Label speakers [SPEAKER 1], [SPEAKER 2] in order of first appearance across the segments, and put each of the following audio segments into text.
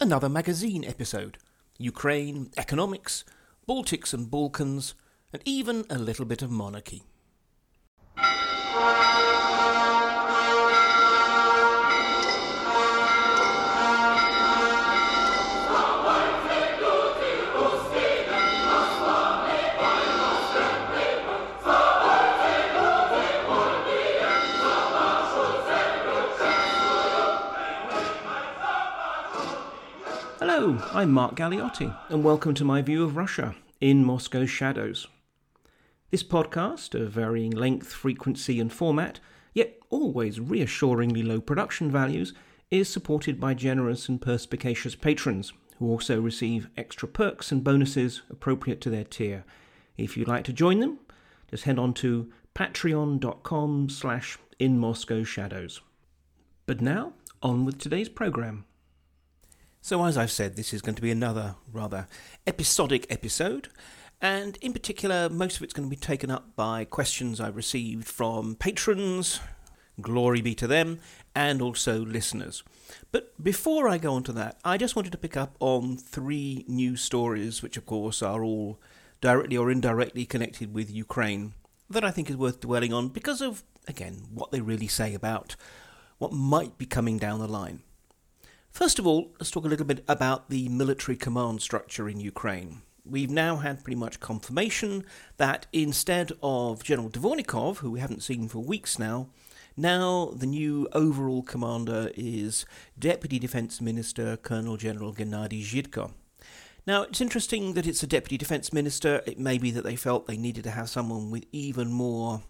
[SPEAKER 1] another magazine episode. Ukraine, economics, Baltics and Balkans, and even a little bit of monarchy. I'm Mark Galeotti, and welcome to my view of Russia in Moscow's shadows. This podcast, of varying length, frequency, and format, yet always reassuringly low production values, is supported by generous and perspicacious patrons who also receive extra perks and bonuses appropriate to their tier. If you'd like to join them, just head on to patreon.com slash in Moscow shadows. But now, on with today's programme. So, as I've said, this is going to be another rather episodic episode, and in particular, most of it's going to be taken up by questions I've received from patrons, glory be to them, and also listeners. But before I go on to that, I just wanted to pick up on three news stories, which of course are all directly or indirectly connected with Ukraine, that I think is worth dwelling on because of, again, what they really say about what might be coming down the line. First of all, let's talk a little bit about the military command structure in Ukraine. We've now had pretty much confirmation that instead of General Dvornikov, who we haven't seen for weeks now, now the new overall commander is Deputy Defence Minister Colonel General Gennady Zhidko. Now, it's interesting that it's a Deputy Defence Minister. It may be that they felt they needed to have someone with even more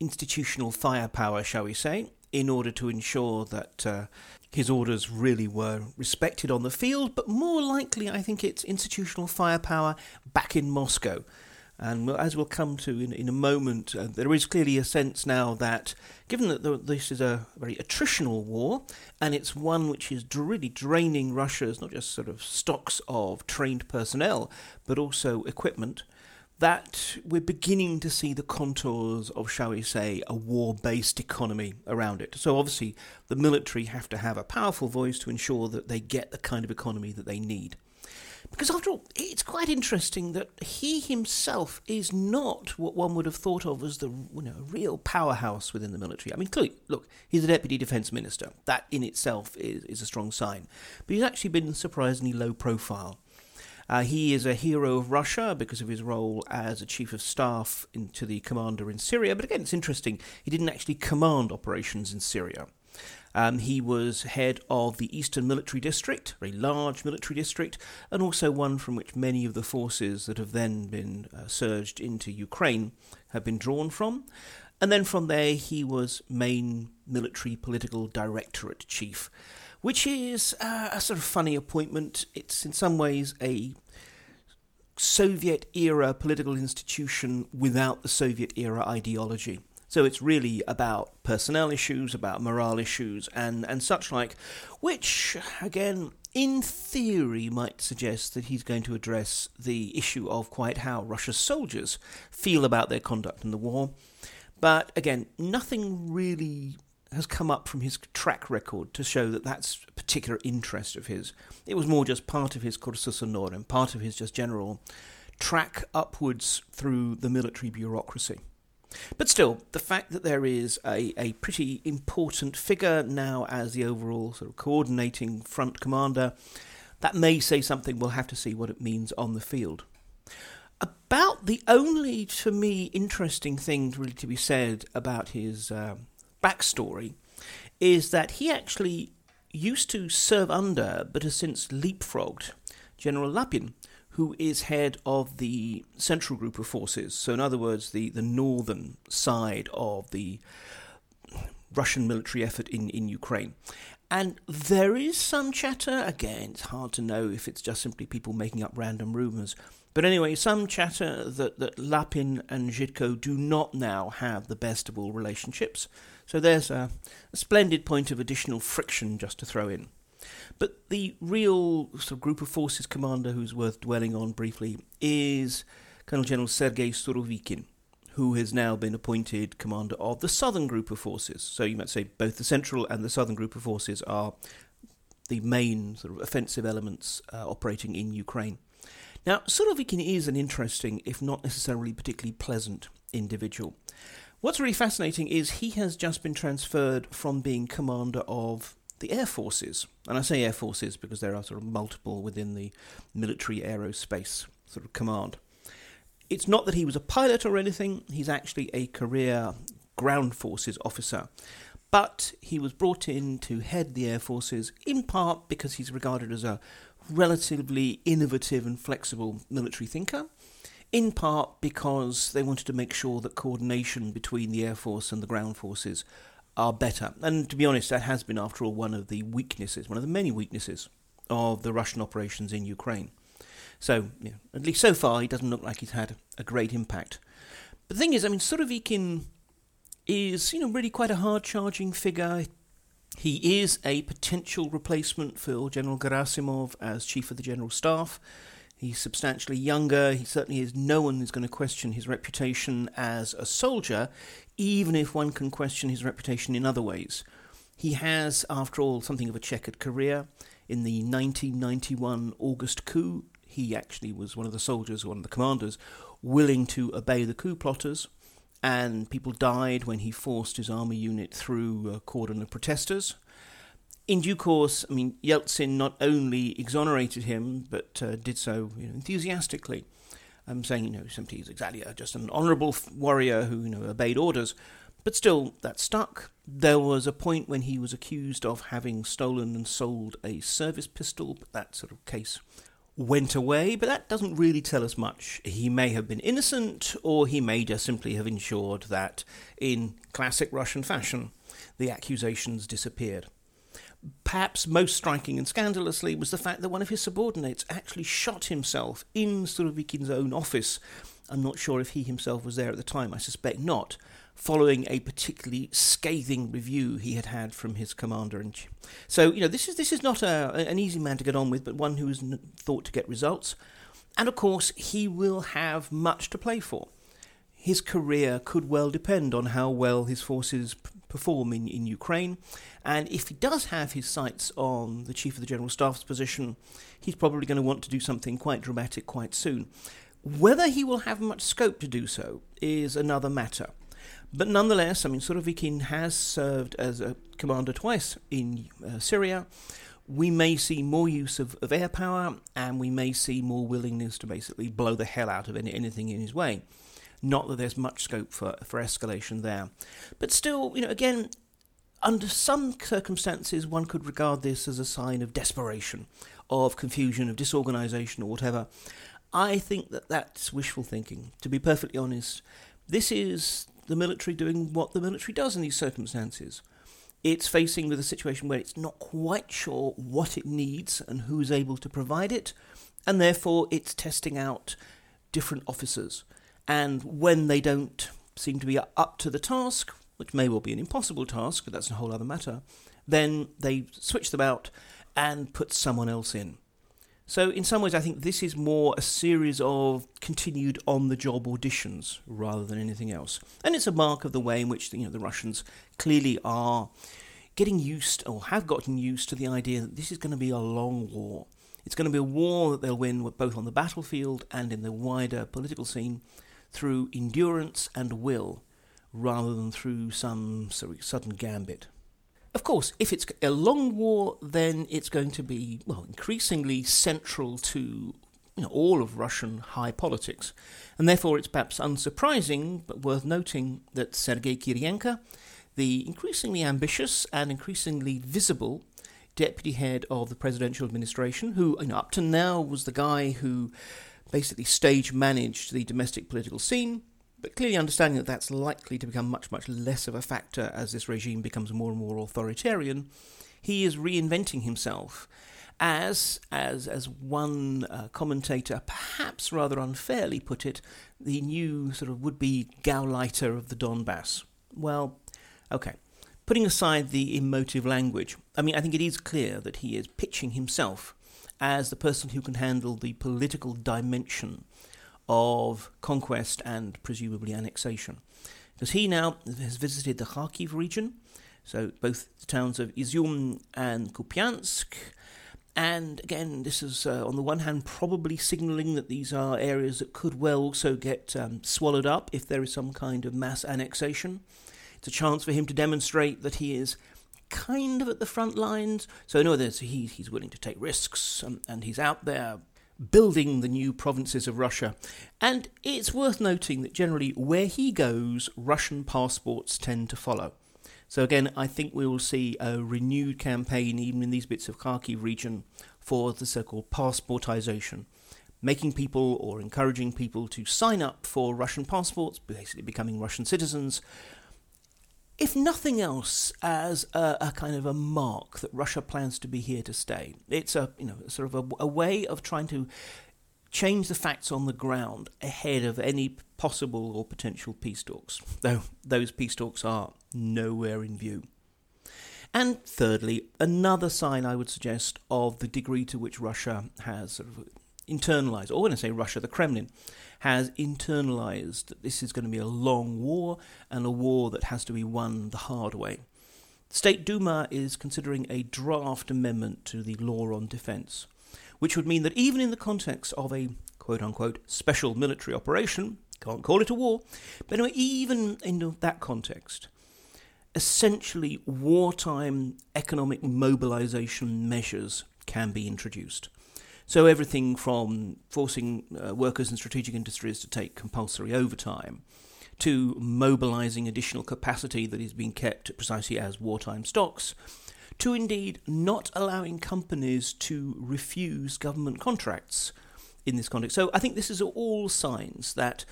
[SPEAKER 1] institutional firepower, shall we say, in order to ensure that uh, his orders really were respected on the field, but more likely, I think it's institutional firepower back in Moscow. And as we'll come to in, in a moment, uh, there is clearly a sense now that, given that the, this is a very attritional war, and it's one which is really draining Russia's not just sort of stocks of trained personnel, but also equipment, that we're beginning to see the contours of, shall we say, a war based economy around it. So, obviously, the military have to have a powerful voice to ensure that they get the kind of economy that they need. Because, after all, it's quite interesting that he himself is not what one would have thought of as the you know, real powerhouse within the military. I mean, clearly, look, he's a deputy defence minister. That in itself is, is a strong sign. But he's actually been surprisingly low profile. Uh, he is a hero of Russia because of his role as a chief of staff in, to the commander in Syria. But again, it's interesting, he didn't actually command operations in Syria. Um, he was head of the Eastern Military District, a very large military district, and also one from which many of the forces that have then been uh, surged into Ukraine have been drawn from. And then from there, he was main military political directorate chief which is uh, a sort of funny appointment. It's in some ways a Soviet era political institution without the Soviet era ideology. So it's really about personnel issues, about morale issues, and, and such like, which, again, in theory, might suggest that he's going to address the issue of quite how Russia's soldiers feel about their conduct in the war. But again, nothing really has come up from his track record to show that that's a particular interest of his. It was more just part of his cursus honorum, part of his just general track upwards through the military bureaucracy. But still, the fact that there is a, a pretty important figure now as the overall sort of coordinating front commander, that may say something. We'll have to see what it means on the field. About the only, for me, interesting thing really to be said about his uh, backstory is that he actually used to serve under, but has since leapfrogged, General Lapin, who is head of the Central Group of Forces. So, in other words, the, the northern side of the Russian military effort in, in Ukraine. And there is some chatter, again, it's hard to know if it's just simply people making up random rumours. But anyway, some chatter that, that Lapin and Zhidko do not now have the best of all relationships. So there's a, a splendid point of additional friction just to throw in. But the real sort of group of forces commander who's worth dwelling on briefly is Colonel General Sergei Surovikin, who has now been appointed commander of the southern group of forces. So you might say both the central and the southern group of forces are the main sort of offensive elements uh, operating in Ukraine. Now, Surovikin is an interesting, if not necessarily particularly pleasant, individual. What's really fascinating is he has just been transferred from being commander of the air forces, and I say air forces because there are sort of multiple within the military aerospace sort of command. It's not that he was a pilot or anything, he's actually a career ground forces officer. But he was brought in to head the air forces in part because he's regarded as a relatively innovative and flexible military thinker, in part because they wanted to make sure that coordination between the air force and the ground forces are better. And to be honest, that has been, after all, one of the weaknesses, one of the many weaknesses of the Russian operations in Ukraine. So, at least so far, he doesn't look like he's had a great impact. But the thing is, I mean, Surovikin is, you know, really quite a hard charging figure. He is a potential replacement for General Gerasimov as Chief of the General Staff. He's substantially younger. He certainly is. No one is going to question his reputation as a soldier, even if one can question his reputation in other ways. He has, after all, something of a checkered career. In the 1991 August coup, he actually was one of the soldiers, one of the commanders, willing to obey the coup plotters, and people died when he forced his army unit through a cordon of protesters in due course, I mean, Yeltsin not only exonerated him, but uh, did so you know, enthusiastically. I'm saying, you know, simply he's exactly uh, just an honourable warrior who, you know, obeyed orders. But still, that stuck. There was a point when he was accused of having stolen and sold a service pistol, but that sort of case went away. But that doesn't really tell us much. He may have been innocent, or he may just simply have ensured that, in classic Russian fashion, the accusations disappeared. Perhaps most striking and scandalously was the fact that one of his subordinates actually shot himself in Surovikin's own office. I'm not sure if he himself was there at the time, I suspect not, following a particularly scathing review he had had from his commander chief. So, you know, this is, this is not a, an easy man to get on with, but one who is thought to get results. And of course, he will have much to play for. His career could well depend on how well his forces perform in, in Ukraine. And if he does have his sights on the Chief of the General Staff's position, he's probably going to want to do something quite dramatic quite soon. Whether he will have much scope to do so is another matter. But nonetheless, I mean, Surovikin has served as a commander twice in uh, Syria. We may see more use of, of air power, and we may see more willingness to basically blow the hell out of any, anything in his way. Not that there's much scope for, for escalation there. But still, you know, again, under some circumstances, one could regard this as a sign of desperation, of confusion, of disorganisation, or whatever. I think that that's wishful thinking. To be perfectly honest, this is the military doing what the military does in these circumstances. It's facing with a situation where it's not quite sure what it needs and who's able to provide it, and therefore it's testing out different officers and when they don't seem to be up to the task, which may well be an impossible task, but that's a whole other matter, then they switch them out and put someone else in. So, in some ways, I think this is more a series of continued on the job auditions rather than anything else. And it's a mark of the way in which you know, the Russians clearly are getting used or have gotten used to the idea that this is going to be a long war. It's going to be a war that they'll win both on the battlefield and in the wider political scene through endurance and will rather than through some sudden gambit. Of course, if it's a long war, then it's going to be well increasingly central to you know, all of Russian high politics, and therefore it's perhaps unsurprising but worth noting that Sergei Kirienko, the increasingly ambitious and increasingly visible deputy head of the presidential administration, who you know, up to now was the guy who basically stage managed the domestic political scene, but clearly understanding that that's likely to become much, much less of a factor as this regime becomes more and more authoritarian, he is reinventing himself as, as, as one uh, commentator perhaps rather unfairly put it, the new sort of would be Gauleiter of the Donbass. Well, okay. Putting aside the emotive language, I mean, I think it is clear that he is pitching himself as the person who can handle the political dimension of conquest and presumably annexation. Because he now has visited the Kharkiv region, so both the towns of Izium and Kupiansk, And again, this is uh, on the one hand probably signalling that these are areas that could well also get um, swallowed up if there is some kind of mass annexation. It's a chance for him to demonstrate that he is kind of at the front lines. So, in other words, he, he's willing to take risks um, and he's out there building the new provinces of Russia. And it's worth noting that generally, where he goes, Russian passports tend to follow. So again, I think we will see a renewed campaign, even in these bits of Kharkiv region, for the so-called passportization, making people or encouraging people to sign up for Russian passports, basically becoming Russian citizens. If nothing else, as a, a kind of a mark that Russia plans to be here to stay. It's a you know sort of a, a way of trying to change the facts on the ground ahead of any possible or potential peace talks, though those peace talks are nowhere in view. And thirdly, another sign I would suggest of the degree to which Russia has sort of internalized, or when I say Russia, the Kremlin has internalized that this is going to be a long war and a war that has to be won the hard way. State Duma is considering a draft amendment to the law on defense which would mean that even in the context of a quote unquote special military operation, can't call it a war, but anyway, even in that context, essentially wartime economic mobilization measures can be introduced. So, everything from forcing uh, workers in strategic industries to take compulsory overtime to mobilizing additional capacity that is being kept precisely as wartime stocks to indeed not allowing companies to refuse government contracts in this context. So I think this is all signs that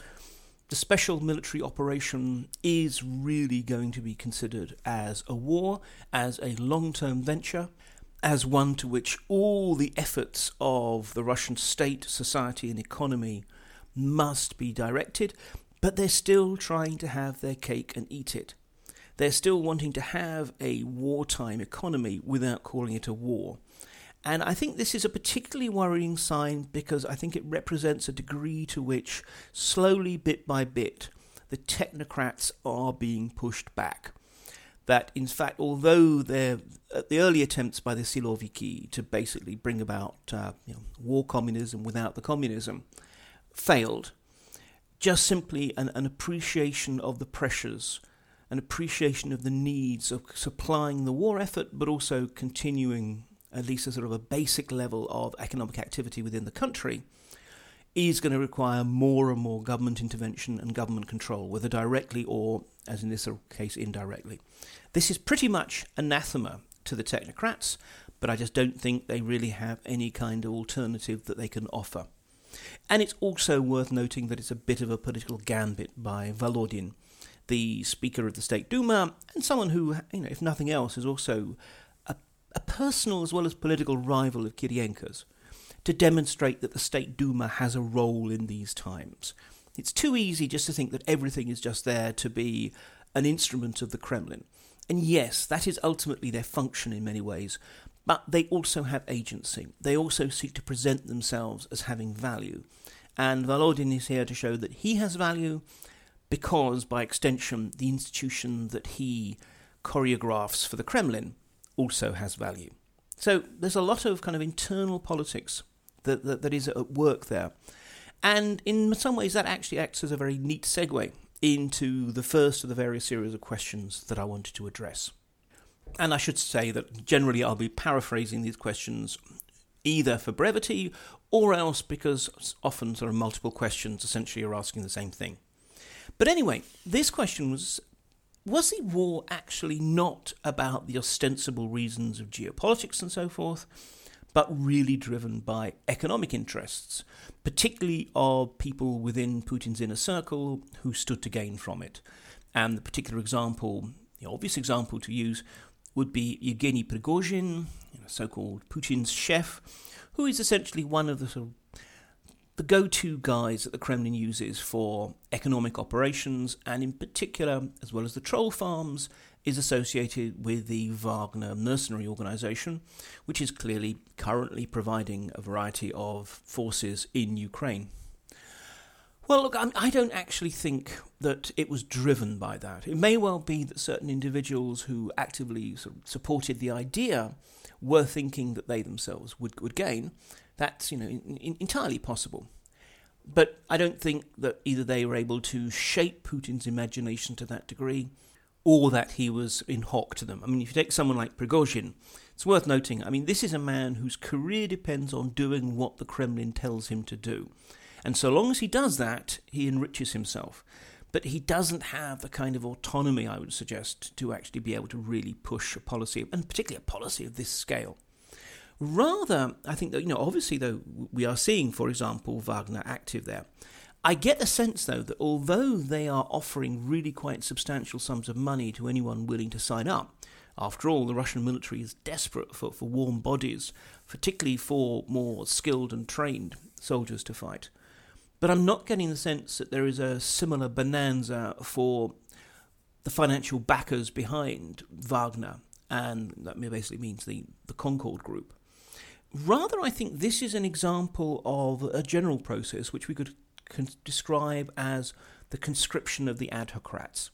[SPEAKER 1] the special military operation is really going to be considered as a war, as a long term venture, as one to which all the efforts of the Russian state, society, and economy must be directed, but they're still trying to have their cake and eat it. They're still wanting to have a wartime economy without calling it a war. And I think this is a particularly worrying sign because I think it represents a degree to which, slowly, bit by bit, the technocrats are being pushed back. That, in fact, although the early attempts by the Siloviki to basically bring about uh, you know, war communism without the communism failed, just simply an, an appreciation of the pressures an appreciation of the needs of supplying the war effort, but also continuing at least a sort of a basic level of economic activity within the country, is going to require more and more government intervention and government control, whether directly or, as in this case, indirectly. This is pretty much anathema to the technocrats, but I just don't think they really have any kind of alternative that they can offer. And it's also worth noting that it's a bit of a political gambit by Volodin, the Speaker of the State Duma, and someone who, you know, if nothing else, is also a, a personal as well as political rival of Kirienko's, to demonstrate that the State Duma has a role in these times. It's too easy just to think that everything is just there to be an instrument of the Kremlin. And yes, that is ultimately their function in many ways, but they also have agency. They also seek to present themselves as having value. And Volodin is here to show that he has value because, by extension, the institution that he choreographs for the Kremlin also has value. So there's a lot of kind of internal politics that, that, that is at work there. And in some ways, that actually acts as a very neat segue into the first of the various series of questions that I wanted to address. And I should say that generally I'll be paraphrasing these questions either for brevity or else because often sort of multiple questions essentially are asking the same thing. But anyway, this question was was the war actually not about the ostensible reasons of geopolitics and so forth, but really driven by economic interests, particularly of people within Putin's inner circle who stood to gain from it? And the particular example, the obvious example to use, would be Yevgeny Prigozhin, so called Putin's chef, who is essentially one of the sort of the go to guys that the Kremlin uses for economic operations, and in particular, as well as the troll farms, is associated with the Wagner mercenary organization, which is clearly currently providing a variety of forces in Ukraine. Well, look, I don't actually think that it was driven by that. It may well be that certain individuals who actively supported the idea were thinking that they themselves would, would gain, that's you know in, in, entirely possible. But I don't think that either they were able to shape Putin's imagination to that degree, or that he was in hock to them. I mean, if you take someone like Prigozhin, it's worth noting. I mean, this is a man whose career depends on doing what the Kremlin tells him to do, and so long as he does that, he enriches himself but he doesn't have the kind of autonomy I would suggest to actually be able to really push a policy, and particularly a policy of this scale. Rather, I think that, you know, obviously, though, we are seeing, for example, Wagner active there. I get the sense, though, that although they are offering really quite substantial sums of money to anyone willing to sign up, after all, the Russian military is desperate for, for warm bodies, particularly for more skilled and trained soldiers to fight. But I'm not getting the sense that there is a similar bonanza for the financial backers behind Wagner, and that basically means the, the Concord Group. Rather, I think this is an example of a general process which we could describe as the conscription of the adhocrats.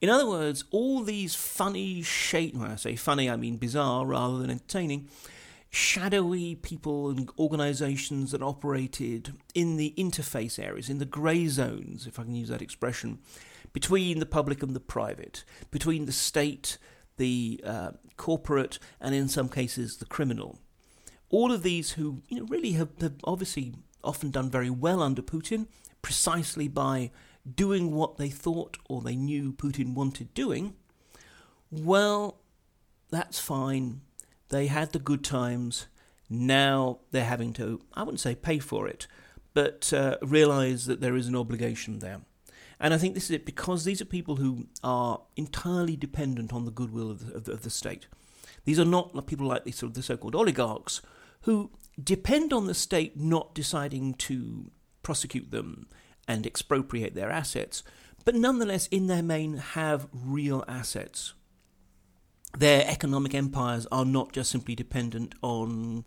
[SPEAKER 1] In other words, all these funny, shade, when I say funny, I mean bizarre rather than entertaining, shadowy people and organizations that operated in the interface areas, in the grey zones, if I can use that expression, between the public and the private, between the state, the uh, corporate, and in some cases the criminal. All of these who you know, really have, have obviously often done very well under Putin, precisely by doing what they thought or they knew Putin wanted doing, well, that's fine they had the good times. Now they're having to, I wouldn't say pay for it, but uh, realize that there is an obligation there. And I think this is it because these are people who are entirely dependent on the goodwill of the, of the, of the state. These are not people like the, sort of the so-called oligarchs who depend on the state not deciding to prosecute them and expropriate their assets, but nonetheless, in their main, have real assets their economic empires are not just simply dependent on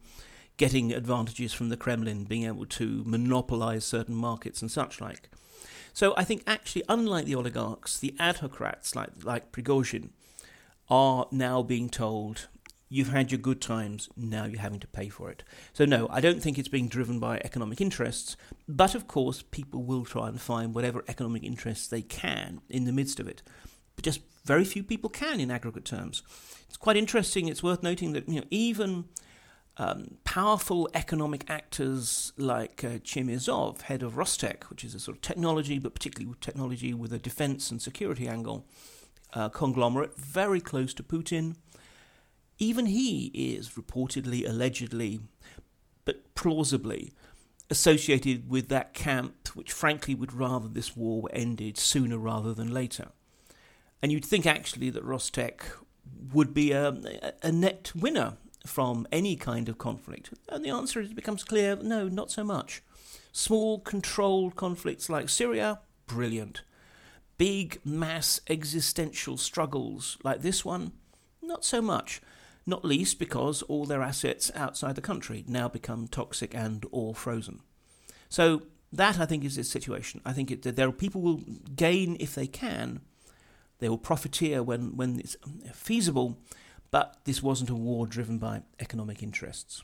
[SPEAKER 1] getting advantages from the Kremlin, being able to monopolize certain markets and such like. So I think actually, unlike the oligarchs, the adhocrats like like Prigozhin are now being told you've had your good times, now you're having to pay for it. So no, I don't think it's being driven by economic interests, but of course people will try and find whatever economic interests they can in the midst of it. But just very few people can in aggregate terms. It's quite interesting. It's worth noting that you know even um, powerful economic actors like uh, Chemezov, head of Rostec, which is a sort of technology, but particularly technology with a defense and security angle, uh, conglomerate, very close to Putin. Even he is reportedly, allegedly, but plausibly associated with that camp, which frankly would rather this war were ended sooner rather than later. And you'd think actually that Rostec would be a, a net winner from any kind of conflict. And the answer is, becomes clear no, not so much. Small, controlled conflicts like Syria, brilliant. Big, mass existential struggles like this one, not so much. Not least because all their assets outside the country now become toxic and all frozen. So that I think is the situation. I think that there are people will gain if they can, they will profiteer when, when it's feasible, but this wasn't a war driven by economic interests.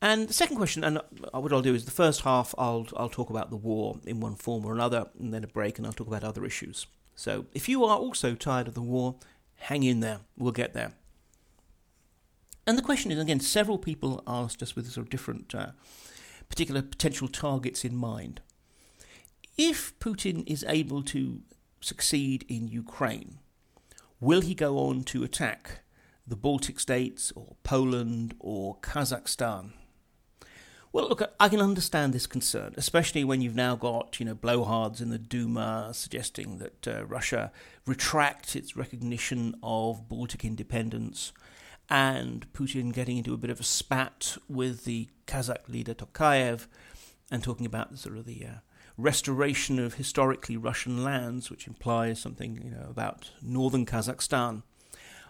[SPEAKER 1] And the second question, and what I'll do is the first half I'll I'll talk about the war in one form or another, and then a break, and I'll talk about other issues. So if you are also tired of the war, hang in there. We'll get there. And the question is again, several people asked us with sort of different uh, particular potential targets in mind. If Putin is able to succeed in Ukraine? Will he go on to attack the Baltic states or Poland or Kazakhstan? Well, look, I can understand this concern, especially when you've now got, you know, blowhards in the Duma suggesting that uh, Russia retract its recognition of Baltic independence, and Putin getting into a bit of a spat with the Kazakh leader Tokayev, and talking about sort of the uh, restoration of historically Russian lands, which implies something you know about northern Kazakhstan.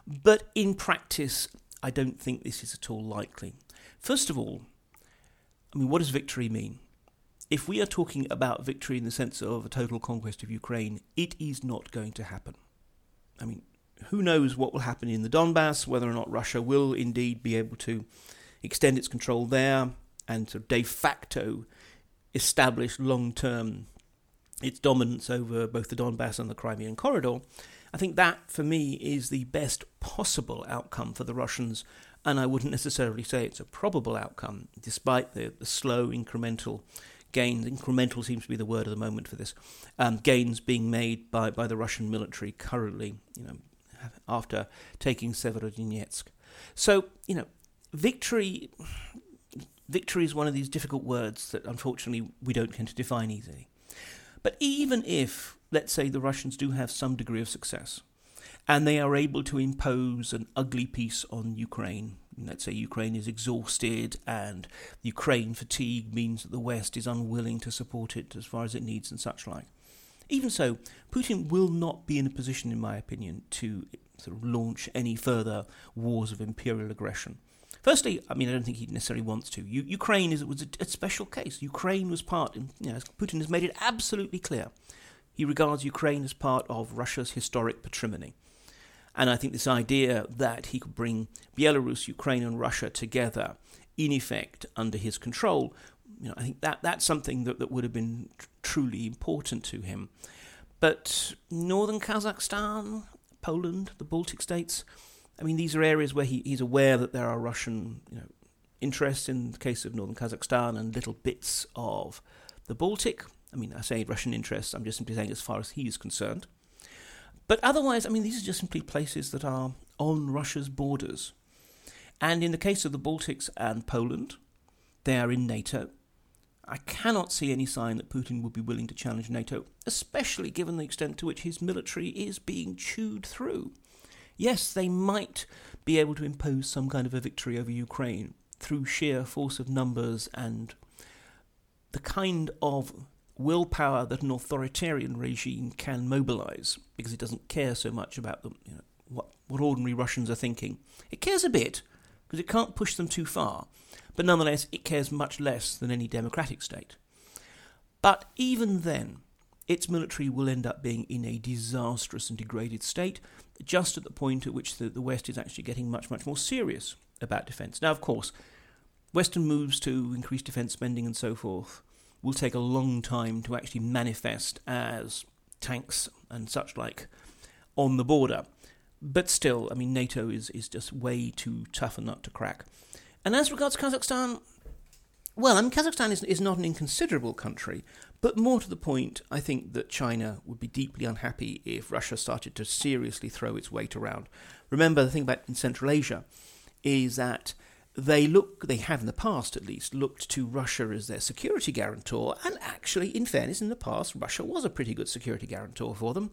[SPEAKER 1] But in practice, I don't think this is at all likely. First of all, I mean, what does victory mean? If we are talking about victory in the sense of a total conquest of Ukraine, it is not going to happen. I mean, who knows what will happen in the Donbass, whether or not Russia will indeed be able to extend its control there and sort of de facto establish long term its dominance over both the Donbass and the Crimean corridor. I think that, for me, is the best possible outcome for the Russians, and I wouldn't necessarily say it's a probable outcome, despite the, the slow incremental gains. Incremental seems to be the word of the moment for this. Um, gains being made by, by the Russian military currently, you know, after taking Severodonetsk. So, you know, victory victory is one of these difficult words that unfortunately we don't tend to define easily. But even if, let's say, the Russians do have some degree of success, and they are able to impose an ugly peace on Ukraine, let's say Ukraine is exhausted and Ukraine fatigue means that the West is unwilling to support it as far as it needs and such like. Even so, Putin will not be in a position, in my opinion, to sort of launch any further wars of imperial aggression. Firstly, I mean, I don't think he necessarily wants to. U- Ukraine is was a, a, special case. Ukraine was part, you know, Putin has made it absolutely clear. He regards Ukraine as part of Russia's historic patrimony. And I think this idea that he could bring Belarus, Ukraine, and Russia together, in effect, under his control, you know, I think that that's something that, that would have been tr- truly important to him. But northern Kazakhstan, Poland, the Baltic states, I mean, these are areas where he, he's aware that there are Russian you know, interests in the case of northern Kazakhstan and little bits of the Baltic. I mean, I say Russian interests, I'm just simply saying as far as he is concerned. But otherwise, I mean, these are just simply places that are on Russia's borders. And in the case of the Baltics and Poland, they are in NATO. I cannot see any sign that Putin would be willing to challenge NATO, especially given the extent to which his military is being chewed through. Yes, they might be able to impose some kind of a victory over Ukraine through sheer force of numbers and the kind of willpower that an authoritarian regime can mobilize because it doesn't care so much about you know, what, what ordinary Russians are thinking. It cares a bit because it can't push them too far, but nonetheless, it cares much less than any democratic state. But even then, its military will end up being in a disastrous and degraded state just at the point at which the, the West is actually getting much, much more serious about defence. Now, of course, Western moves to increase defence spending and so forth will take a long time to actually manifest as tanks and such like on the border. But still, I mean, NATO is, is just way too tough a nut to crack. And as regards Kazakhstan, well, I mean, Kazakhstan is, is not an inconsiderable country, but more to the point, I think that China would be deeply unhappy if Russia started to seriously throw its weight around. Remember, the thing about in Central Asia is that they look, they have in the past at least, looked to Russia as their security guarantor, and actually, in fairness, in the past, Russia was a pretty good security guarantor for them.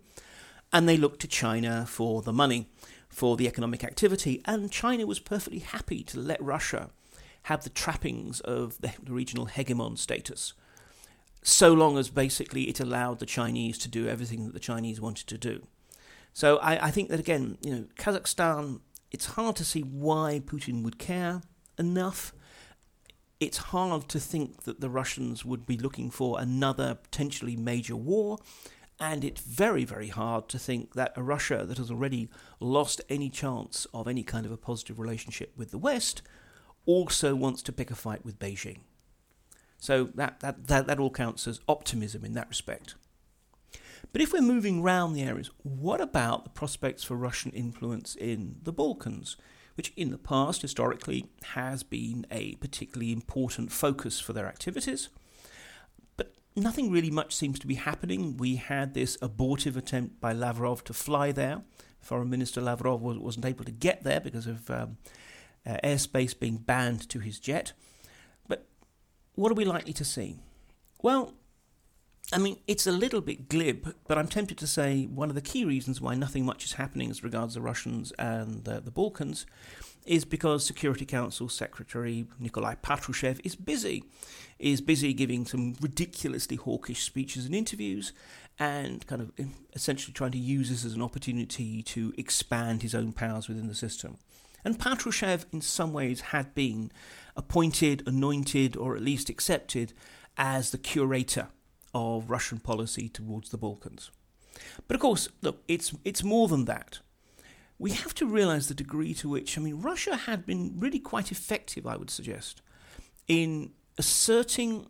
[SPEAKER 1] And they looked to China for the money, for the economic activity, and China was perfectly happy to let Russia have the trappings of the regional hegemon status so long as basically it allowed the Chinese to do everything that the Chinese wanted to do. So I, I think that again, you know, Kazakhstan, it's hard to see why Putin would care enough. It's hard to think that the Russians would be looking for another potentially major war. And it's very, very hard to think that a Russia that has already lost any chance of any kind of a positive relationship with the West also wants to pick a fight with Beijing. So that, that, that, that all counts as optimism in that respect. But if we're moving round the areas, what about the prospects for Russian influence in the Balkans, which in the past, historically, has been a particularly important focus for their activities? Nothing really much seems to be happening. We had this abortive attempt by Lavrov to fly there. Foreign Minister Lavrov wasn't able to get there because of um, uh, airspace being banned to his jet But what are we likely to see? Well, I mean, it's a little bit glib, but I'm tempted to say one of the key reasons why nothing much is happening as regards the Russians and uh, the Balkans is because Security Council Secretary Nikolai Patrushev is busy, is busy giving some ridiculously hawkish speeches and interviews, and kind of eh, essentially trying to use this as an opportunity to expand his own powers within the system. And Patrushev, in some ways, had been appointed, anointed, or at least accepted as the curator of Russian policy towards the Balkans. But of course, look, it's, it's more than that. We have to realize the degree to which, I mean, Russia had been really quite effective, I would suggest, in asserting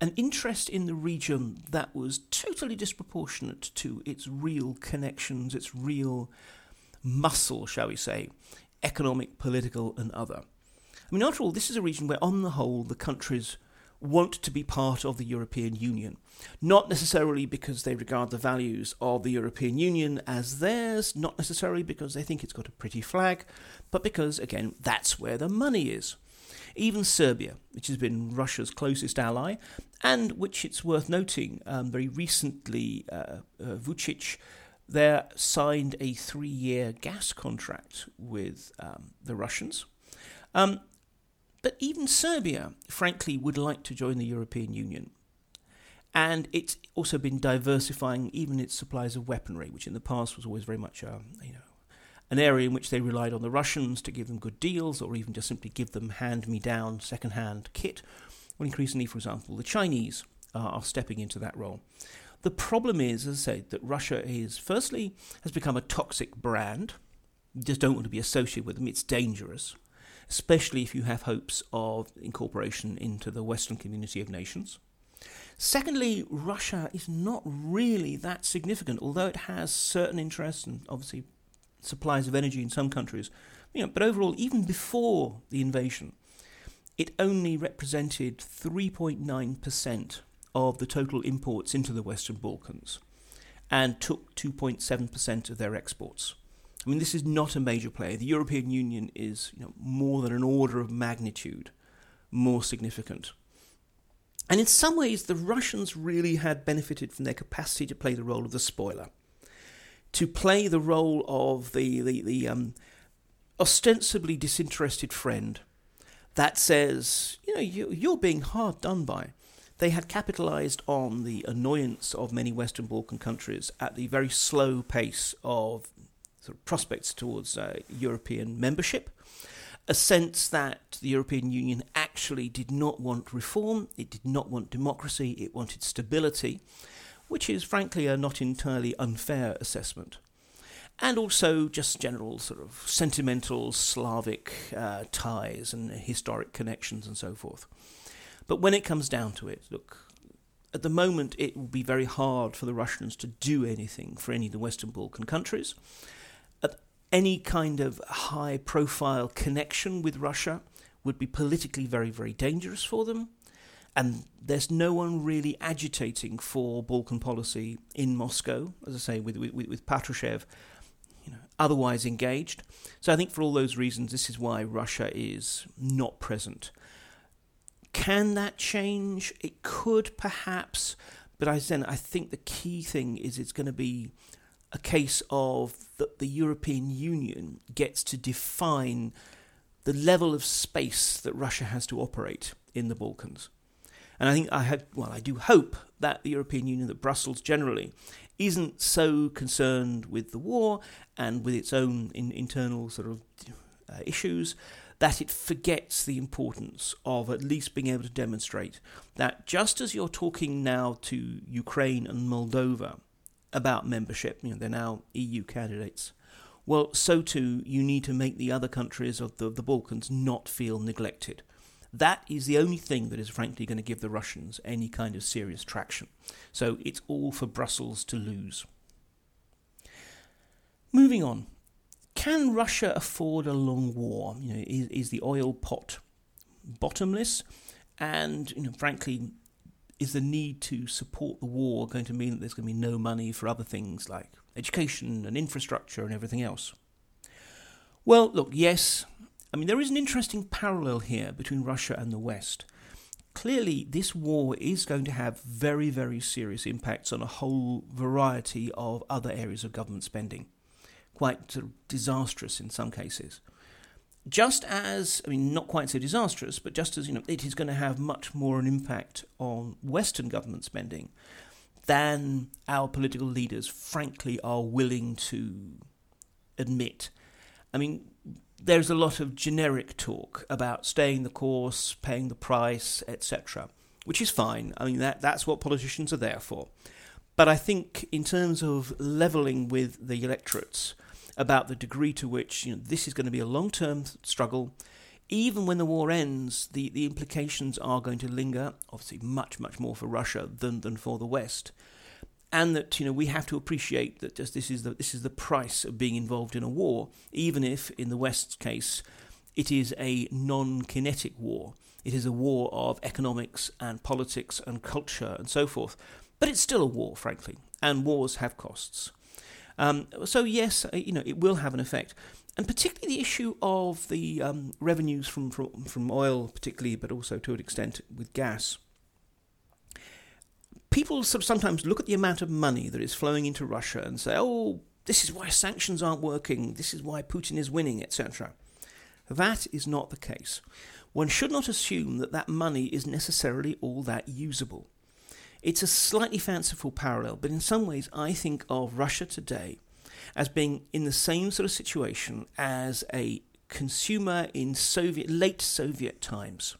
[SPEAKER 1] an interest in the region that was totally disproportionate to its real connections, its real muscle, shall we say, economic, political, and other. I mean, after all, this is a region where, on the whole, the countries want to be part of the European Union. Not necessarily because they regard the values of the European Union as theirs, not necessarily because they think it's got a pretty flag, but because, again, that's where the money is. Even Serbia, which has been Russia's closest ally, and which it's worth noting, um, very recently, uh, uh, Vucic there signed a three year gas contract with um, the Russians. Um, but even Serbia, frankly, would like to join the European Union. And it's also been diversifying even its supplies of weaponry, which in the past was always very much a, you know, an area in which they relied on the Russians to give them good deals or even just simply give them hand me down, second hand kit. Well, increasingly, for example, the Chinese are stepping into that role. The problem is, as I say, that Russia is, firstly, has become a toxic brand. You just don't want to be associated with them, it's dangerous especially if you have hopes of incorporation into the Western community of nations. Secondly, Russia is not really that significant, although it has certain interests and obviously supplies of energy in some countries. You know, but overall, even before the invasion, it only represented 3.9% of the total imports into the Western Balkans and took 2.7% of their exports. I mean, this is not a major player. The European Union is you know, more than an order of magnitude more significant. And in some ways, the Russians really had benefited from their capacity to play the role of the spoiler, to play the role of the, the, the um, ostensibly disinterested friend that says, you know, you, you're being hard done by. They had capitalized on the annoyance of many Western Balkan countries at the very slow pace of sort of prospects towards uh, European membership. A sense that the European Union actually did not want reform, it did not want democracy, it wanted stability, which is frankly a not entirely unfair assessment. And also just general sort of sentimental Slavic uh, ties and historic connections and so forth. But when it comes down to it, look, at the moment it will be very hard for the Russians to do anything for any of the Western Balkan countries any kind of high profile connection with Russia would be politically very, very dangerous for them. And there's no one really agitating for Balkan policy in Moscow, as I say, with, with, with Patrushev you know, otherwise engaged. So I think for all those reasons, this is why Russia is not present. Can that change? It could perhaps, but I, then I think the key thing is it's going to be a case of that the European Union gets to define the level of space that Russia has to operate in the Balkans. And I think I had, well, I do hope that the European Union, that Brussels generally, isn't so concerned with the war and with its own in, internal sort of uh, issues that it forgets the importance of at least being able to demonstrate that just as you're talking now to Ukraine and Moldova about membership. You know, they're now EU candidates. Well, so too, you need to make the other countries of the, the Balkans not feel neglected. That is the only thing that is frankly going to give the Russians any kind of serious traction. So it's all for Brussels to lose. Moving on. Can Russia afford a long war? You know, is, is the oil pot bottomless? And you know, frankly, is the need to support the war going to mean that there's going to be no money for other things like education and infrastructure and everything else? Well, look, yes. I mean, there is an interesting parallel here between Russia and the West. Clearly, this war is going to have very, very serious impacts on a whole variety of other areas of government spending. Quite disastrous in some cases just as I mean, not quite so disastrous, but just as you know, it is going to have much more an impact on Western government spending than our political leaders, frankly, are willing to admit. I mean, there's a lot of generic talk about staying the course, paying the price, etc., which is fine. I mean, that that's what politicians are there for. But I think, in terms of levelling with the electorates, about the degree to which you know, this is going to be a long term struggle. Even when the war ends, the, the implications are going to linger, obviously, much, much more for Russia than, than for the West. And that you know we have to appreciate that just this is the this is the price of being involved in a war, even if in the West's case it is a non-kinetic war. It is a war of economics and politics and culture and so forth. But it's still a war, frankly, and wars have costs. Um, so yes, uh, you know it will have an effect, and particularly the issue of the um, revenues from, from from oil, particularly, but also to an extent with gas. People sort of sometimes look at the amount of money that is flowing into Russia and say, "Oh, this is why sanctions aren't working. This is why Putin is winning, etc." That is not the case. One should not assume that that money is necessarily all that usable. It's a slightly fanciful parallel, but in some ways, I think of Russia today as being in the same sort of situation as a consumer in Soviet late Soviet times,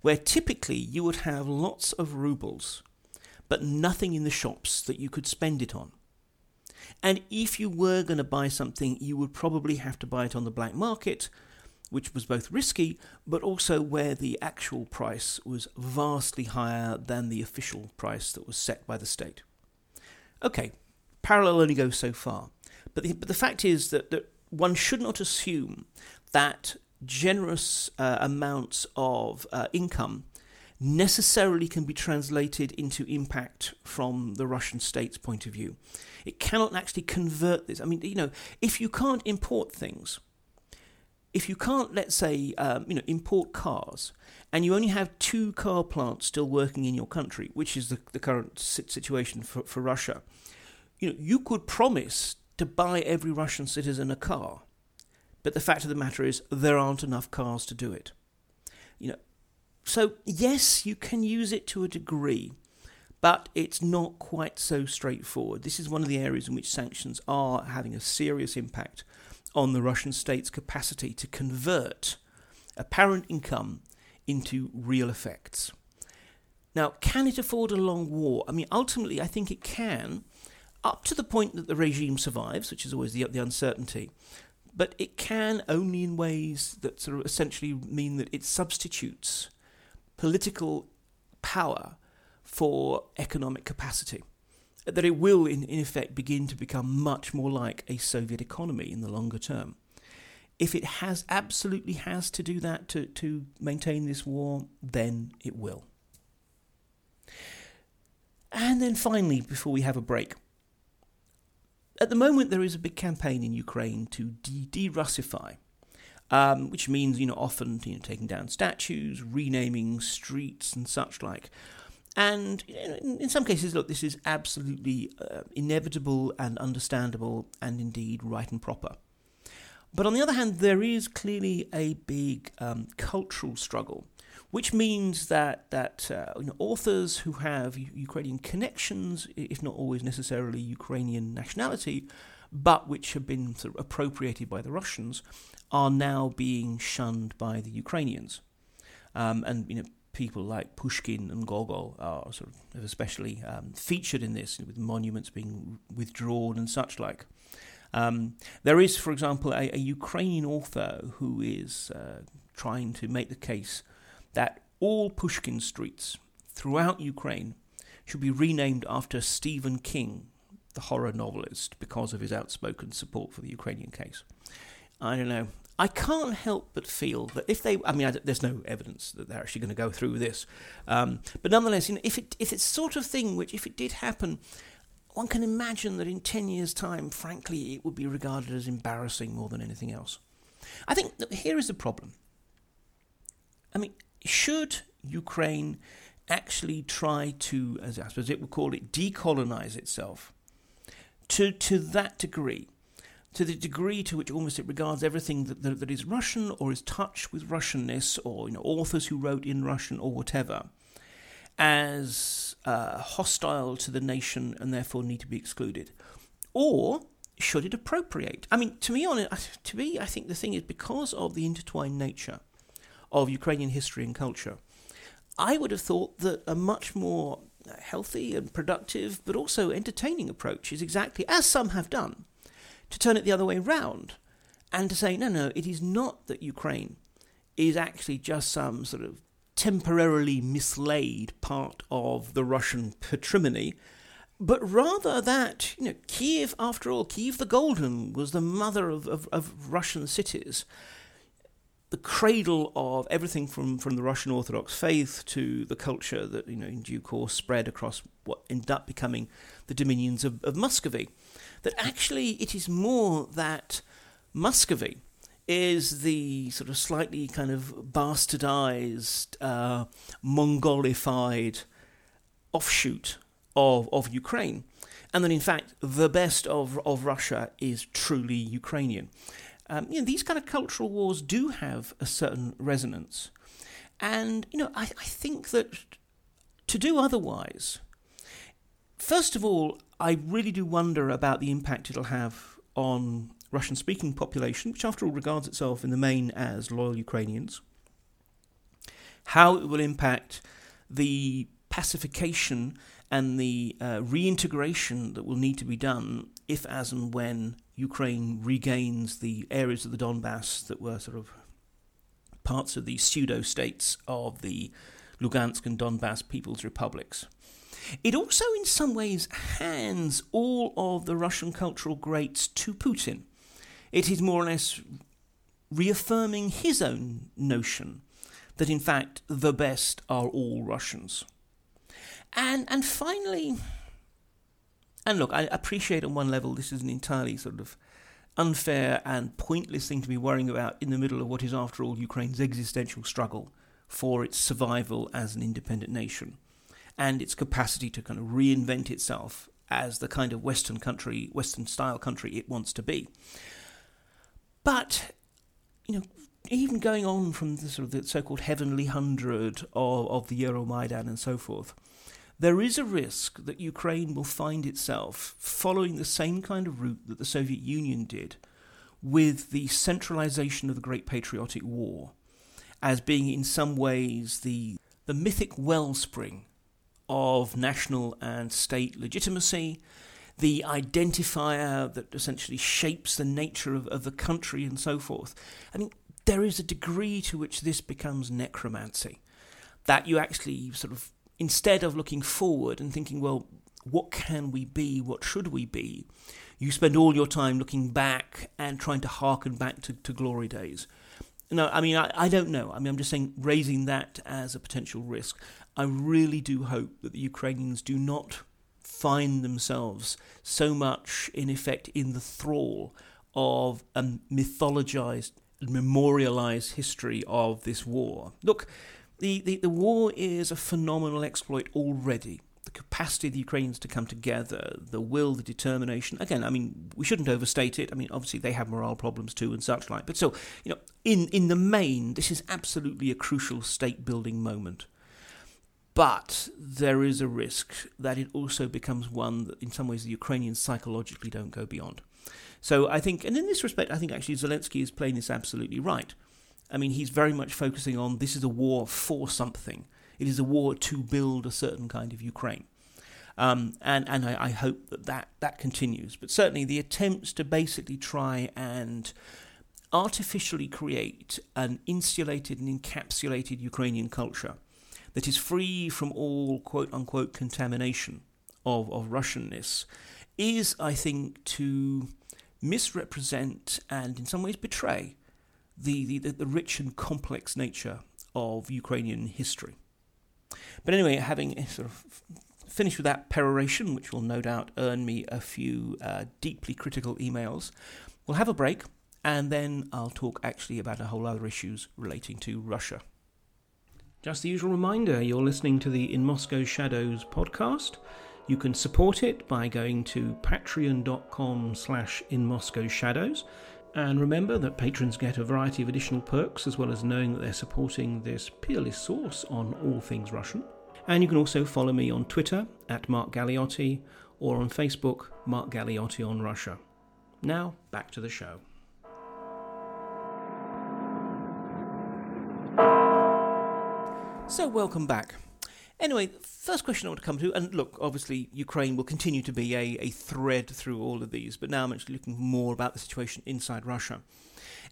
[SPEAKER 1] where typically you would have lots of rubles, but nothing in the shops that you could spend it on. And if you were going to buy something, you would probably have to buy it on the black market which was both risky but also where the actual price was vastly higher than the official price that was set by the state. Okay, parallel only goes so far. But the, but the fact is that, that one should not assume that generous uh, amounts of uh, income necessarily can be translated into impact from the Russian state's point of view. It cannot actually convert this. I mean, you know, if you can't import things, if you can't, let's say, um, you know, import cars, and you only have two car plants still working in your country, which is the, the current situation for, for Russia, you know, you could promise to buy every Russian citizen a car, but the fact of the matter is there aren't enough cars to do it. You know, so yes, you can use it to a degree, but it's not quite so straightforward. This is one of the areas in which sanctions are having a serious impact on the Russian state's capacity to convert apparent income into real effects. Now, can it afford a long war? I mean, ultimately, I think it can, up to the point that the regime survives, which is always the, the uncertainty. But it can only in ways that sort of essentially mean that it substitutes political power for economic capacity that it will, in, in effect, begin to become much more like a Soviet economy in the longer term. If it has absolutely has to do that to, to maintain this war, then it will. And then finally, before we have a break, at the moment there is a big campaign in Ukraine to de Russify, um, which means you know often you know taking down statues, renaming streets and such like. And in some cases, look, this is absolutely uh, inevitable and understandable and indeed right and proper. But on the other hand, there is clearly a big um, cultural struggle, which means that that uh, you know, authors who have Ukrainian connections, if not always necessarily Ukrainian nationality, but which have been sort of appropriated by the Russians, are now being shunned by the Ukrainians. Um, and you know, people like Pushkin and Gogol are sort of especially um, featured in this, with monuments being withdrawn and such like. Um, there is, for example, a, a Ukrainian author who is uh, trying to make the case that all Pushkin streets throughout Ukraine should be renamed after Stephen King, the horror novelist, because of his outspoken support for the Ukrainian case. I don't know. I can't help but feel that if they, I mean, I, there's no evidence that they're actually going to go through this, um, but nonetheless, you know, if it if it's sort of thing which, if it did happen, one can imagine that in ten years' time, frankly, it would be regarded as embarrassing more than anything else. I think here is the problem. I mean, should Ukraine actually try to, as I suppose it would call it, decolonize itself to to that degree? To the degree to which almost it regards everything that, that, that is Russian or is touched with Russianness or you know authors who wrote in Russian or whatever as uh, hostile to the nation and therefore need to be excluded, or should it appropriate? I mean, to me, on to me, I think the thing is because of the intertwined nature of Ukrainian history and culture, I would have thought that a much more healthy and productive, but also entertaining approach is exactly as some have done to turn it the other way round and to say, no, no, it is not that Ukraine is actually just some sort of temporarily mislaid part of the Russian patrimony, but rather that, you know, Kiev, after all, Kiev the Golden was the mother of, of, of Russian cities the cradle of everything from, from the Russian Orthodox faith to the culture that, you know, in due course spread across what ended up becoming the dominions of, of Muscovy. That actually it is more that Muscovy is the sort of slightly kind of bastardized, uh, Mongolified offshoot of, of Ukraine. And that in fact the best of, of Russia is truly Ukrainian. Um, you know, these kind of cultural wars do have a certain resonance. And, you know, I, I think that to do otherwise, first of all, I really do wonder about the impact it'll have on Russian speaking population, which after all regards itself in the main as loyal Ukrainians, how it will impact the pacification and the uh, reintegration that will need to be done if, as and when Ukraine regains the areas of the Donbass that were sort of parts of the pseudo states of the Lugansk and Donbass People's Republics. It also, in some ways, hands all of the Russian cultural greats to Putin. It is more or less reaffirming his own notion that, in fact, the best are all Russians. And, and finally, and look, I appreciate on one level this is an entirely sort of unfair and pointless thing to be worrying about in the middle of what is, after all, Ukraine's existential struggle for its survival as an independent nation and its capacity to kind of reinvent itself as the kind of Western country, Western style country it wants to be. But, you know, even going on from the sort of the so-called heavenly hundred of, of the Euromaidan and so forth, there is a risk that Ukraine will find itself following the same kind of route that the Soviet Union did with the centralization of the Great Patriotic War as being in some ways the, the mythic wellspring of national and state legitimacy, the identifier that essentially shapes the nature of, of the country and so forth. I mean, there is a degree to which this becomes necromancy. That you actually sort of instead of looking forward and thinking, well, what can we be? What should we be? You spend all your time looking back and trying to harken back to, to glory days. No, I mean, I, I don't know. I mean, I'm just saying, raising that as a potential risk. I really do hope that the Ukrainians do not find themselves so much, in effect, in the thrall of a mythologized, memorialized history of this war. Look, the, the, the war is a phenomenal exploit already. The capacity of the Ukrainians to come together, the will, the determination. Again, I mean, we shouldn't overstate it. I mean, obviously they have morale problems too and such like. But still, you know, in, in the main, this is absolutely a crucial state building moment. But there is a risk that it also becomes one that, in some ways, the Ukrainians psychologically don't go beyond. So I think, and in this respect, I think actually Zelensky is playing this absolutely right. I mean, he's very much focusing on this is a war for something. It is a war to build a certain kind of Ukraine. Um, and and I, I, hope that, that that continues. But certainly the attempts to basically try and artificially create an insulated and encapsulated Ukrainian culture that is free from all quote unquote contamination of, of Russianness is, I think, to misrepresent and in some ways betray the, the, the rich and complex nature of Ukrainian history. But anyway, having sort of finished with that peroration, which will no doubt earn me a few uh, deeply critical emails, we'll have a break and then I'll talk actually about a whole other issues relating to Russia. Just the usual reminder you're listening to the In Moscow Shadows podcast. You can support it by going to patreon.com slash in Moscow Shadows and remember that patrons get a variety of additional perks as well as knowing that they're supporting this peerless source on all things Russian. And you can also follow me on Twitter at Mark Galeotti or on Facebook, Mark Galeotti on Russia. Now, back to the show. So, welcome back. Anyway, first question I want to come to, and look, obviously, Ukraine will continue to be a, a thread through all of these, but now I'm actually looking more about the situation inside Russia.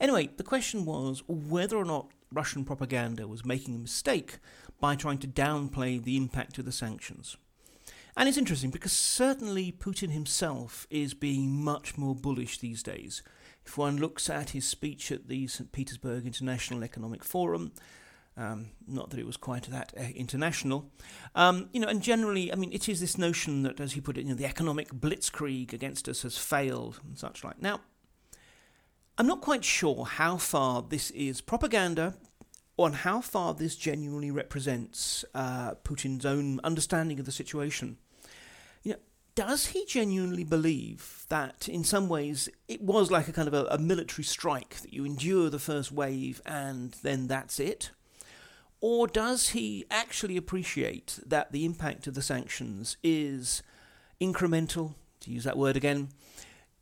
[SPEAKER 1] Anyway, the question was whether or not Russian propaganda was making a mistake by trying to downplay the impact of the sanctions. And it's interesting because certainly Putin himself is being much more bullish these days. If one looks at his speech at the St. Petersburg International Economic Forum, um, not that it was quite that uh, international, um, you know, and generally, I mean, it is this notion that, as he put it, you know, the economic blitzkrieg against us has failed and such like. Now, I'm not quite sure how far this is propaganda on how far this genuinely represents uh, Putin's own understanding of the situation. You know, does he genuinely believe that in some ways it was like a kind of a, a military strike that you endure the first wave and then that's it? Or does he actually appreciate that the impact of the sanctions is incremental, to use that word again?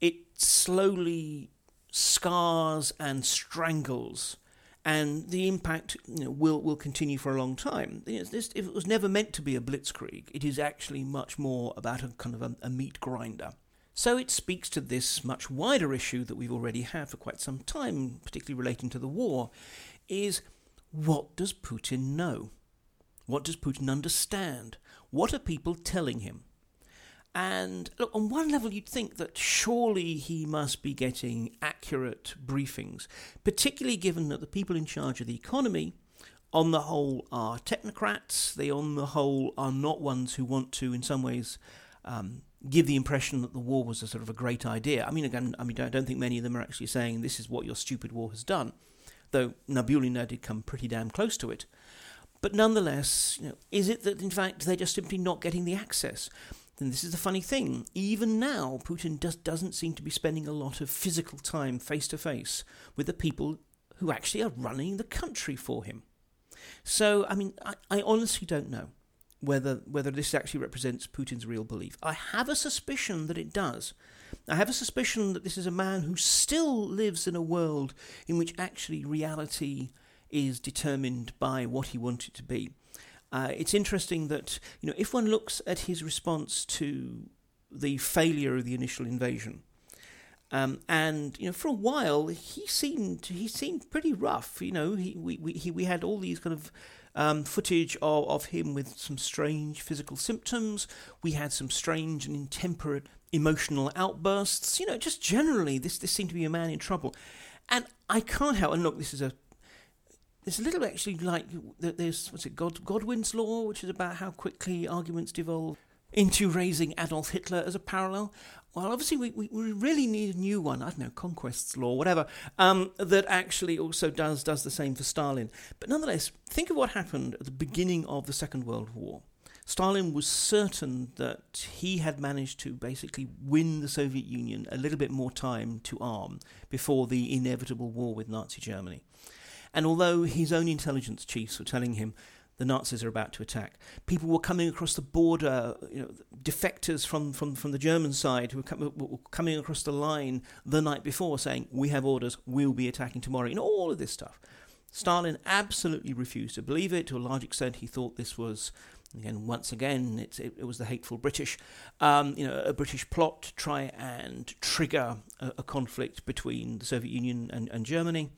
[SPEAKER 1] It slowly scars and strangles and the impact you know, will will continue for a long time. If it was never meant to be a blitzkrieg, it is actually much more about a kind of a, a meat grinder. So it speaks to this much wider issue that we've already had for quite some time, particularly relating to the war, is what does Putin know? What does Putin understand? What are people telling him? And look, on one level, you'd think that surely he must be getting accurate briefings, particularly given that the people in charge of the economy, on the whole, are technocrats. They, on the whole, are not ones who want to, in some ways, um, give the impression that the war was a sort of a great idea. I mean, again, I mean, I don't think many of them are actually saying this is what your stupid war has done, though Nabiullina did come pretty damn close to it. But nonetheless, you know, is it that in fact they're just simply not getting the access? And this is the funny thing. Even now, Putin just doesn't seem to be spending a lot of physical time face to face with the people who actually are running the country for him. So, I mean, I, I honestly don't know whether whether this actually represents Putin's real belief. I have a suspicion that it does. I have a suspicion that this is a man who still lives in a world in which actually reality is determined by what he wants it to be. Uh, it's interesting that you know if one looks at his response to the failure of the initial invasion, um, and you know for a while he seemed he seemed pretty rough. You know he we we, he, we had all these kind of um, footage of, of him with some strange physical symptoms. We had some strange and intemperate emotional outbursts. You know, just generally, this this seemed to be a man in trouble. And I can't help and look. This is a it's a little actually like there's what's it God, Godwin's law, which is about how quickly arguments devolve into raising Adolf Hitler as a parallel. Well, obviously, we, we, we really need a new one. I don't know, Conquest's law, whatever, um, that actually also does does the same for Stalin. But nonetheless, think of what happened at the beginning of the Second World War. Stalin was certain that he had managed to basically win the Soviet Union a little bit more time to arm before the inevitable war with Nazi Germany. And although his own intelligence chiefs were telling him the Nazis are about to attack, people were coming across the border, you know, defectors from, from, from the German side who were, com- were coming across the line the night before saying, We have orders, we'll be attacking tomorrow, know, all of this stuff. Stalin absolutely refused to believe it. To a large extent, he thought this was, again, once again, it, it, was the hateful British, um, you know, a British plot to try and trigger a, a conflict between the Soviet Union and, and Germany.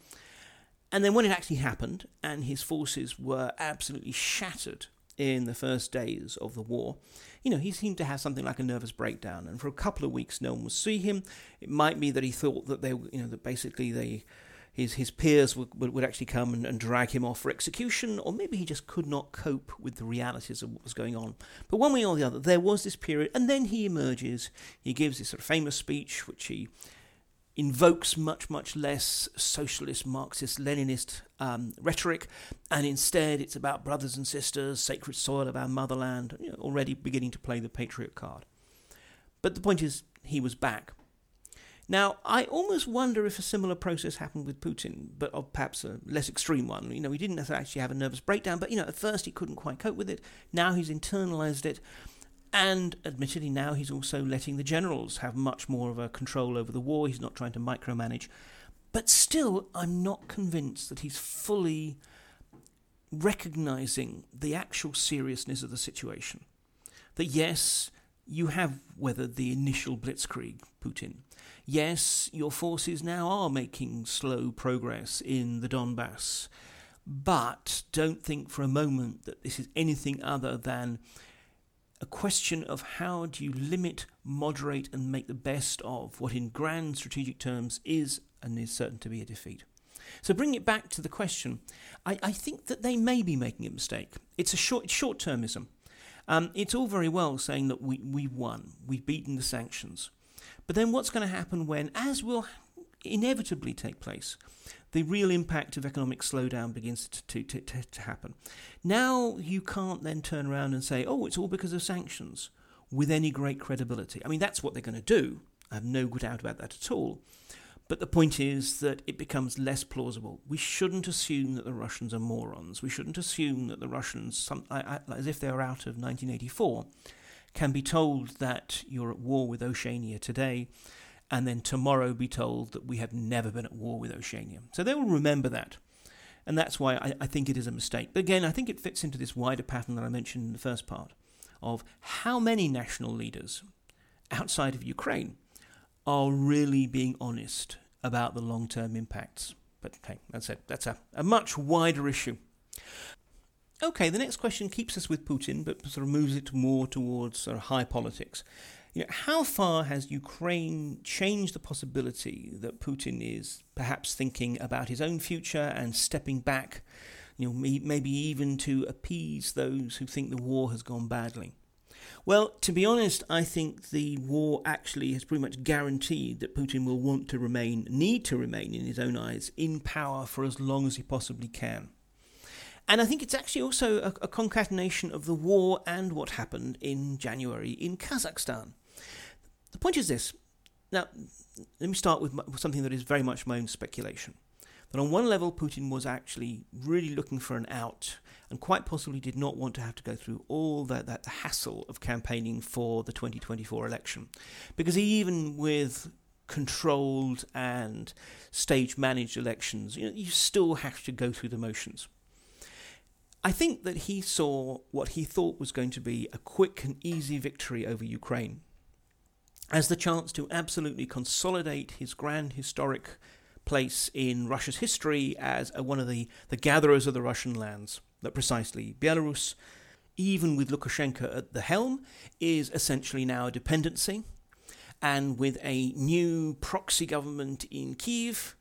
[SPEAKER 1] And then when it actually happened, and his forces were absolutely shattered in the first days of the war, you know, he seemed to have something like a nervous breakdown. And for a couple of weeks, no one would see him. It might be that he thought that they, you know, that basically they, his his peers would, would, actually come and, and, drag him off for execution, or maybe he just could not cope with the realities of what was going on. But one way or the other, there was this period, and then he emerges. He gives this sort of famous speech, which he invokes much, much less socialist, Marxist, Leninist um, rhetoric, and instead it's about brothers and sisters, sacred soil of our motherland, you know, already beginning to play the patriot card. But the point is, he was back. Now, I almost wonder if a similar process happened with Putin, but of perhaps a less extreme one. You know, he didn't actually have a nervous breakdown, but, you know, at first he couldn't quite cope with it. Now he's internalized it, and admittedly, now he's also letting the generals have much more of a control over the war. He's not trying to micromanage. But still, I'm not convinced that he's fully recognizing the actual seriousness of the situation. That yes, you have weathered the initial blitzkrieg, Putin. Yes, your forces now are making slow progress in the Donbass. But don't think for a moment that this is anything other than a question of how do you limit, moderate, and make the best of what, in grand strategic terms, is and is certain to be a defeat. So, bring it back to the question. I, I think that they may be making a mistake. It's a short short termism. Um, it's all very well saying that we we won, we've beaten the sanctions, but then what's going to happen when, as will inevitably take place, the real impact of economic slowdown begins to, to, to, to happen. Now you can't then turn around and say, oh, it's all because of sanctions with any great credibility. I mean, that's what they're going to do. I have no doubt about that at all. But the point is that it becomes less plausible. We shouldn't assume that the Russians are morons. We shouldn't assume that the Russians, some, I, I, as if they were out of 1984, can be told that you're at war with Oceania today and then tomorrow be told that we have never been at war with Oceania. So they will remember that. And that's why I, I, think it is a mistake. But again, I think it fits into this wider pattern that I mentioned in the first part of how many national leaders outside of Ukraine are really being honest about the long term impacts. But that's it. That's a, a much wider issue. Okay, the next question keeps us with Putin, but sort of moves it more towards sort of high politics. You know, how far has Ukraine changed the possibility that Putin is perhaps thinking about his own future and stepping back, you know, maybe even to appease those who think the war has gone badly? Well, to be honest, I think the war actually has pretty much guaranteed that Putin will want to remain, need to remain in his own eyes, in power for as long as he possibly can. And I think it's actually also a, a concatenation of the war and what happened in January in Kazakhstan. The point is this. Now, let me start with something that is very much my own speculation. That on one level, Putin was actually really looking for an out and quite possibly did not want to have to go through all that, that hassle of campaigning for the 2024 election. Because even with controlled and stage managed elections, you, know, you still have to go through the motions. I think that he saw what he thought was going to be a quick and easy victory over Ukraine as the chance to absolutely consolidate his grand historic place in Russia's history as one of the, the gatherers of the Russian lands. That precisely Belarus, even with Lukashenko at the helm, is essentially now a dependency. And with a new proxy government in Kiev,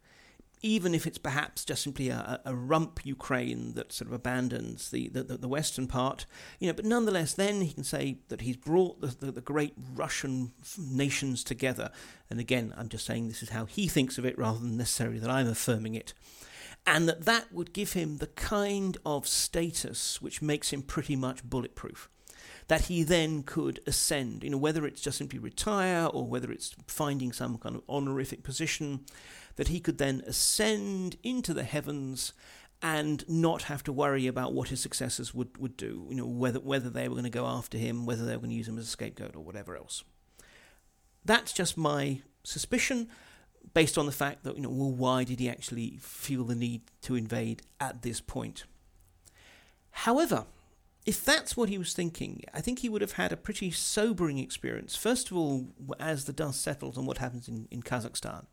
[SPEAKER 1] even if it's perhaps just simply a, a rump Ukraine that sort of abandons the, the, the, western part, you know, but nonetheless, then he can say that he's brought the, the, the great Russian nations together. And again, I'm just saying this is how he thinks of it rather than necessarily that I'm affirming it. And that that would give him the kind of status which makes him pretty much bulletproof that he then could ascend, you know, whether it's just simply retire or whether it's finding some kind of honorific position, that he could then ascend into the heavens and not have to worry about what his successors would, would do, you know, whether whether they were going to go after him, whether they were going to use him as a scapegoat or whatever else. That's just my suspicion based on the fact that, you know, well, why did he actually feel the need to invade at this point? However, if that's what he was thinking, I think he would have had a pretty sobering experience. First of all, as the dust settles on what happens in, in Kazakhstan.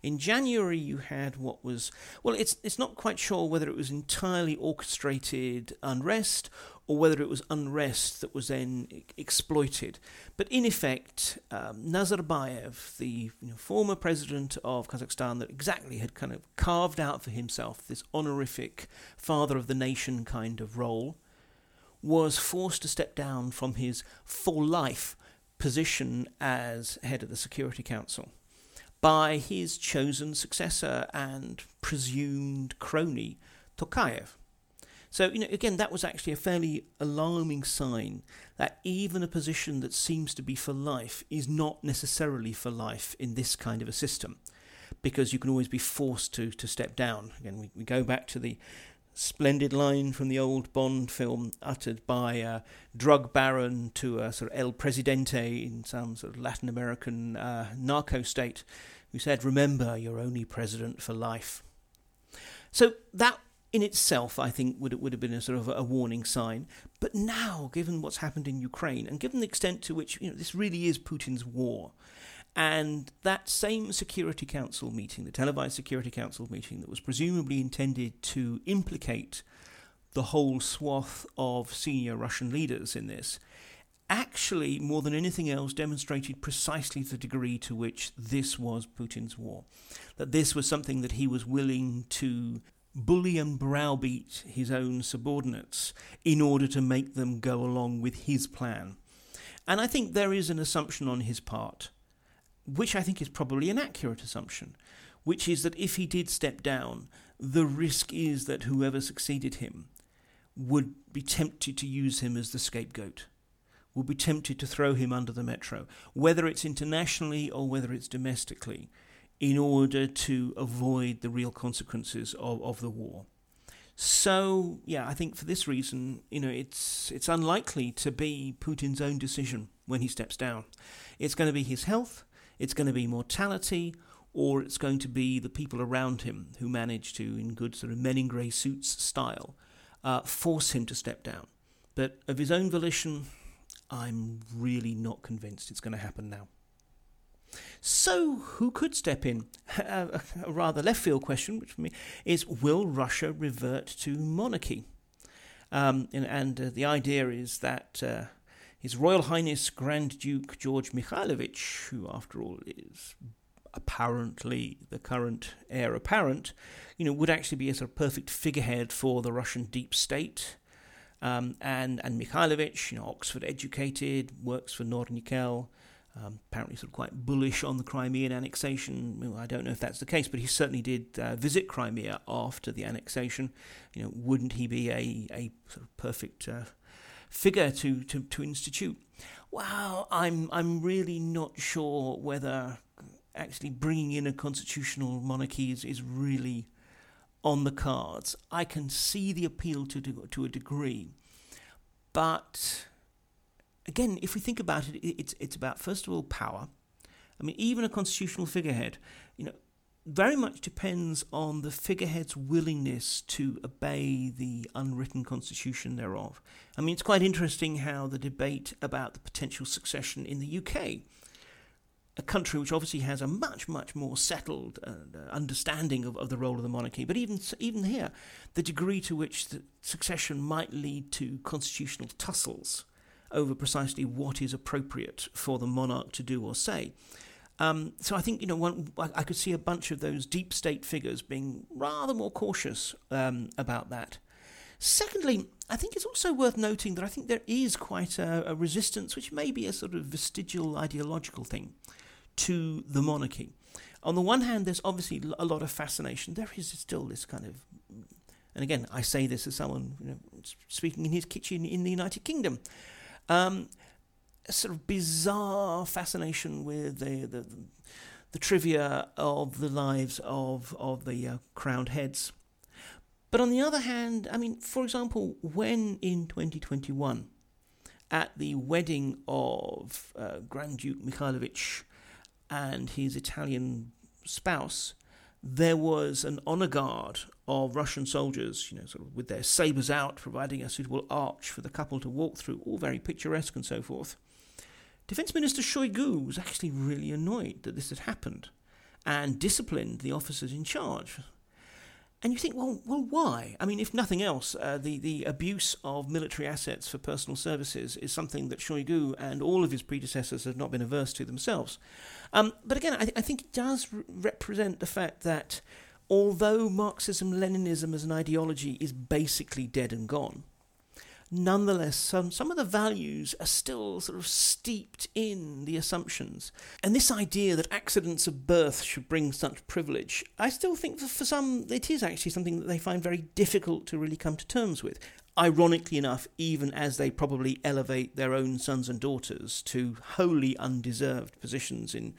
[SPEAKER 1] In January, you had what was, well, it's, it's not quite sure whether it was entirely orchestrated unrest or whether it was unrest that was then exploited. But in effect, um, Nazarbayev, the you know, former president of Kazakhstan, that exactly had kind of carved out for himself this honorific father of the nation kind of role, was forced to step down from his for life position as head of the Security Council by his chosen successor and presumed crony, Tokayev. So, you know, again, that was actually a fairly alarming sign that even a position that seems to be for life is not necessarily for life in this kind of a system, because you can always be forced to, to step down. Again, we, we go back to the splendid line from the old Bond film uttered by a drug baron to a sort of El Presidente in some sort of Latin American uh, narco state who said, Remember, you're only president for life. So that in itself, I think, would would have been a sort of a warning sign. But now, given what's happened in Ukraine, and given the extent to which you know this really is Putin's war, and that same Security Council meeting, the televised Security Council meeting, that was presumably intended to implicate the whole swath of senior Russian leaders in this, actually, more than anything else, demonstrated precisely the degree to which this was Putin's war. That this was something that he was willing to bully and browbeat his own subordinates in order to make them go along with his plan. And I think there is an assumption on his part, which I think is probably an accurate assumption, which is that if he did step down, the risk is that whoever succeeded him would be tempted to use him as the scapegoat, would be tempted to throw him under the metro, whether it's internationally or whether it's domestically in order to avoid the real consequences of, of the war. So yeah, I think for this reason, you know, it's it's unlikely to be Putin's own decision when he steps down. It's going to be his health, it's going to be mortality, or it's going to be the people around him who manage to, in good sort of men in grey suits style, uh, force him to step down. But of his own volition, I'm really not convinced it's going to happen now. So, who could step in? a rather left field question, which for me is Will Russia revert to monarchy? Um, and, and uh, the idea is that uh, His Royal Highness Grand Duke George Mikhailovich, who after all is apparently the current heir apparent, you know, would actually be a sort of perfect figurehead for the Russian deep state. Um, and and Mikhailovich, you know, Oxford educated, works for Nornickel, um, apparently sort of quite bullish on the Crimean annexation. Well, I don't know if that's the case, but he certainly did uh, visit Crimea after the annexation. You know, wouldn't he be a, a sort of perfect uh, figure to, to, to institute? Well, I'm I'm really not sure whether actually bringing in a constitutional monarchy is, is really on the cards. I can see the appeal to to a degree, but again, if we think about it, it's it's about first of all power. I mean, even a constitutional figurehead, you know, very much depends on the figurehead's willingness to obey the unwritten constitution thereof. I mean, it's quite interesting how the debate about the potential succession in the UK, a country which obviously has a much, much more settled uh, understanding of, of the role of the monarchy, but even even here, the degree to which the succession might lead to constitutional tussles over precisely what is appropriate for the monarch to do or say. Um, so I think you know one, I could see a bunch of those deep state figures being rather more cautious um, about that. Secondly, I think it's also worth noting that I think there is quite a, a resistance, which may be a sort of vestigial ideological thing, to the monarchy. On the one hand, there's obviously a lot of fascination. There is still this kind of, and again, I say this as someone you know, speaking in his kitchen in the United Kingdom. Um, sort of bizarre fascination with the, the, the trivia of the lives of, of the uh, crowned heads. But on the other hand, I mean, for example, when in 2021, at the wedding of uh, Grand Duke Mikhailovich and his Italian spouse, there was an honor guard of Russian soldiers, you know, sort of with their sabers out, providing a suitable arch for the couple to walk through, all very picturesque and so forth. Defense Minister Shoigu was actually really annoyed that this had happened and disciplined the officers in charge. And you think, well, well, why? I mean, if nothing else, uh, the, the abuse of military assets for personal services is something that Shoigu and all of his predecessors have not been averse to themselves. Um, but again, I, I, think it does re- represent the fact that although Marxism Leninism as an ideology is basically dead and gone, nonetheless, some, some of the values are still sort of steeped in the assumptions. And this idea that accidents of birth should bring such privilege, I still think for some it is actually something that they find very difficult to really come to terms with. Ironically enough, even as they probably elevate their own sons and daughters to wholly undeserved positions in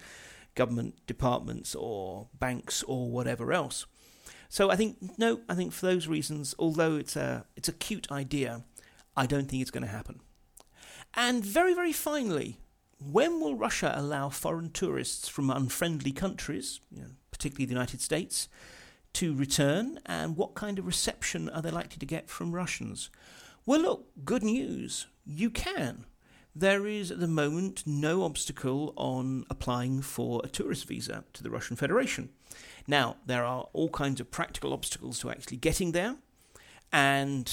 [SPEAKER 1] government departments or banks or whatever else. So I think no, I think for those reasons, although it's a it's a cute idea, I don't think it's going to happen. And very, very finally, when will Russia allow foreign tourists from unfriendly countries, you know, particularly the United States, to return, and what kind of reception are they likely to get from Russians? Well, look, good news. You can. There is at the moment no obstacle on applying for a tourist visa to the Russian Federation. Now, there are all kinds of practical obstacles to actually getting there, and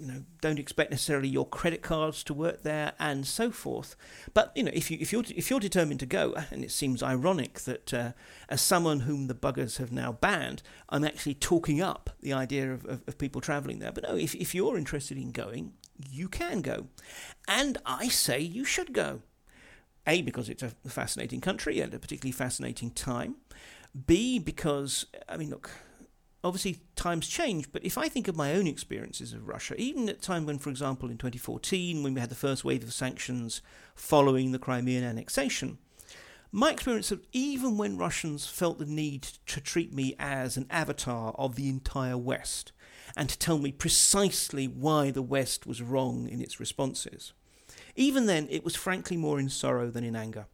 [SPEAKER 1] you know, don't expect necessarily your credit cards to work there and so forth. But you know, if you if you're if you're determined to go, and it seems ironic that uh, as someone whom the buggers have now banned, I'm actually talking up the idea of, of, of people travelling there. But no, if if you're interested in going, you can go, and I say you should go. A because it's a fascinating country and a particularly fascinating time. B because I mean, look obviously times change, but if I think of my own experiences of Russia, even at time when, for example, in 2014, when we had the first wave of sanctions following the Crimean annexation, my experience of even when Russians felt the need to treat me as an avatar of the entire West and to tell me precisely why the West was wrong in its responses, even then it was frankly more in sorrow than in anger.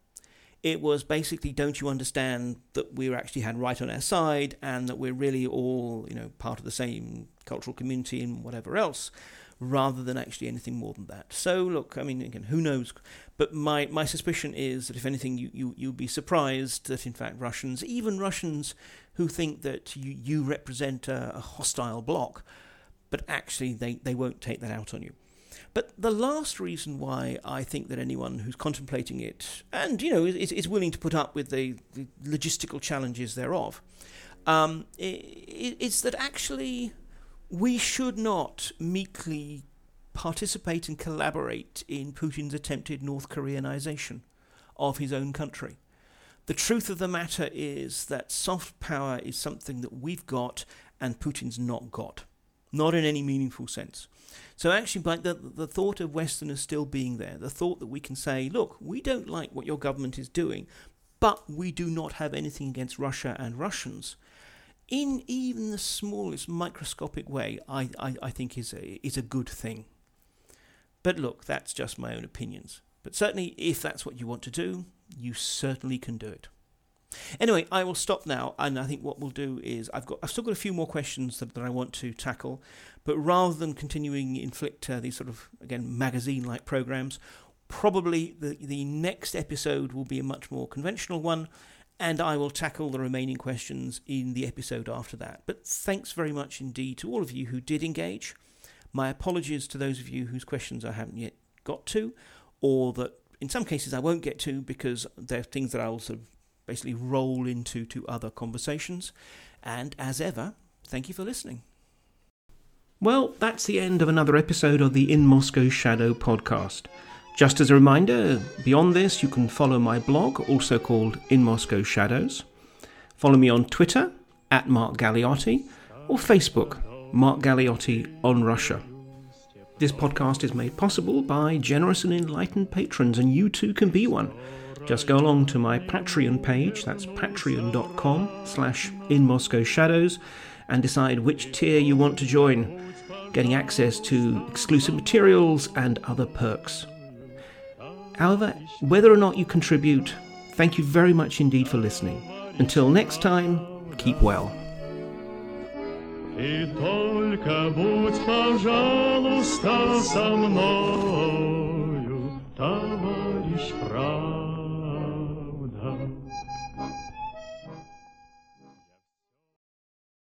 [SPEAKER 1] It was basically, don't you understand that we actually had right on our side and that we're really all, you know, part of the same cultural community and whatever else, rather than actually anything more than that. So, look, I mean, again, who knows? But my, my suspicion is that if anything, you, you, you'll be surprised that, in fact, Russians, even Russians who think that you, you represent a, a hostile bloc, but actually they, they won't take that out on you. But the last reason why I think that anyone who's contemplating it, and you know, is, is willing to put up with the, the logistical challenges thereof, um, is that actually we should not meekly participate and collaborate in Putin's attempted North Koreanization of his own country. The truth of the matter is that soft power is something that we've got and Putin's not got, not in any meaningful sense. So actually, the the thought of Westerners still being there, the thought that we can say, look, we don't like what your government is doing, but we do not have anything against Russia and Russians. In even the smallest microscopic way, I, I, I think is a is a good thing. But look, that's just my own opinions. But certainly, if that's what you want to do, you certainly can do it. Anyway, I will stop now, and I think what we'll do is I've got I've still got a few more questions that, that I want to tackle, but rather than continuing inflict uh, these sort of again magazine-like programs, probably the the next episode will be a much more conventional one, and I will tackle the remaining questions in the episode after that. But thanks very much indeed to all of you who did engage. My apologies to those of you whose questions I haven't yet got to, or that in some cases I won't get to because they're things that I'll sort of basically roll into to other conversations. And as ever, thank you for listening. Well, that's the end of another episode of the In Moscow Shadow podcast. Just as a reminder, beyond this, you can follow my blog, also called In Moscow Shadows. Follow me on Twitter, at Mark Galeotti, or Facebook, Mark Galeotti on Russia. This podcast is made possible by generous and enlightened patrons, and you too can be one. Just go along to my Patreon page, that's patreon.com slash in Moscow Shadows, and decide which tier you want to join, getting access to exclusive materials and other perks. However, whether or not you contribute, thank you very much indeed for listening. Until next time, keep well. И только будь, пожалуйста, со мною, товарищ прав.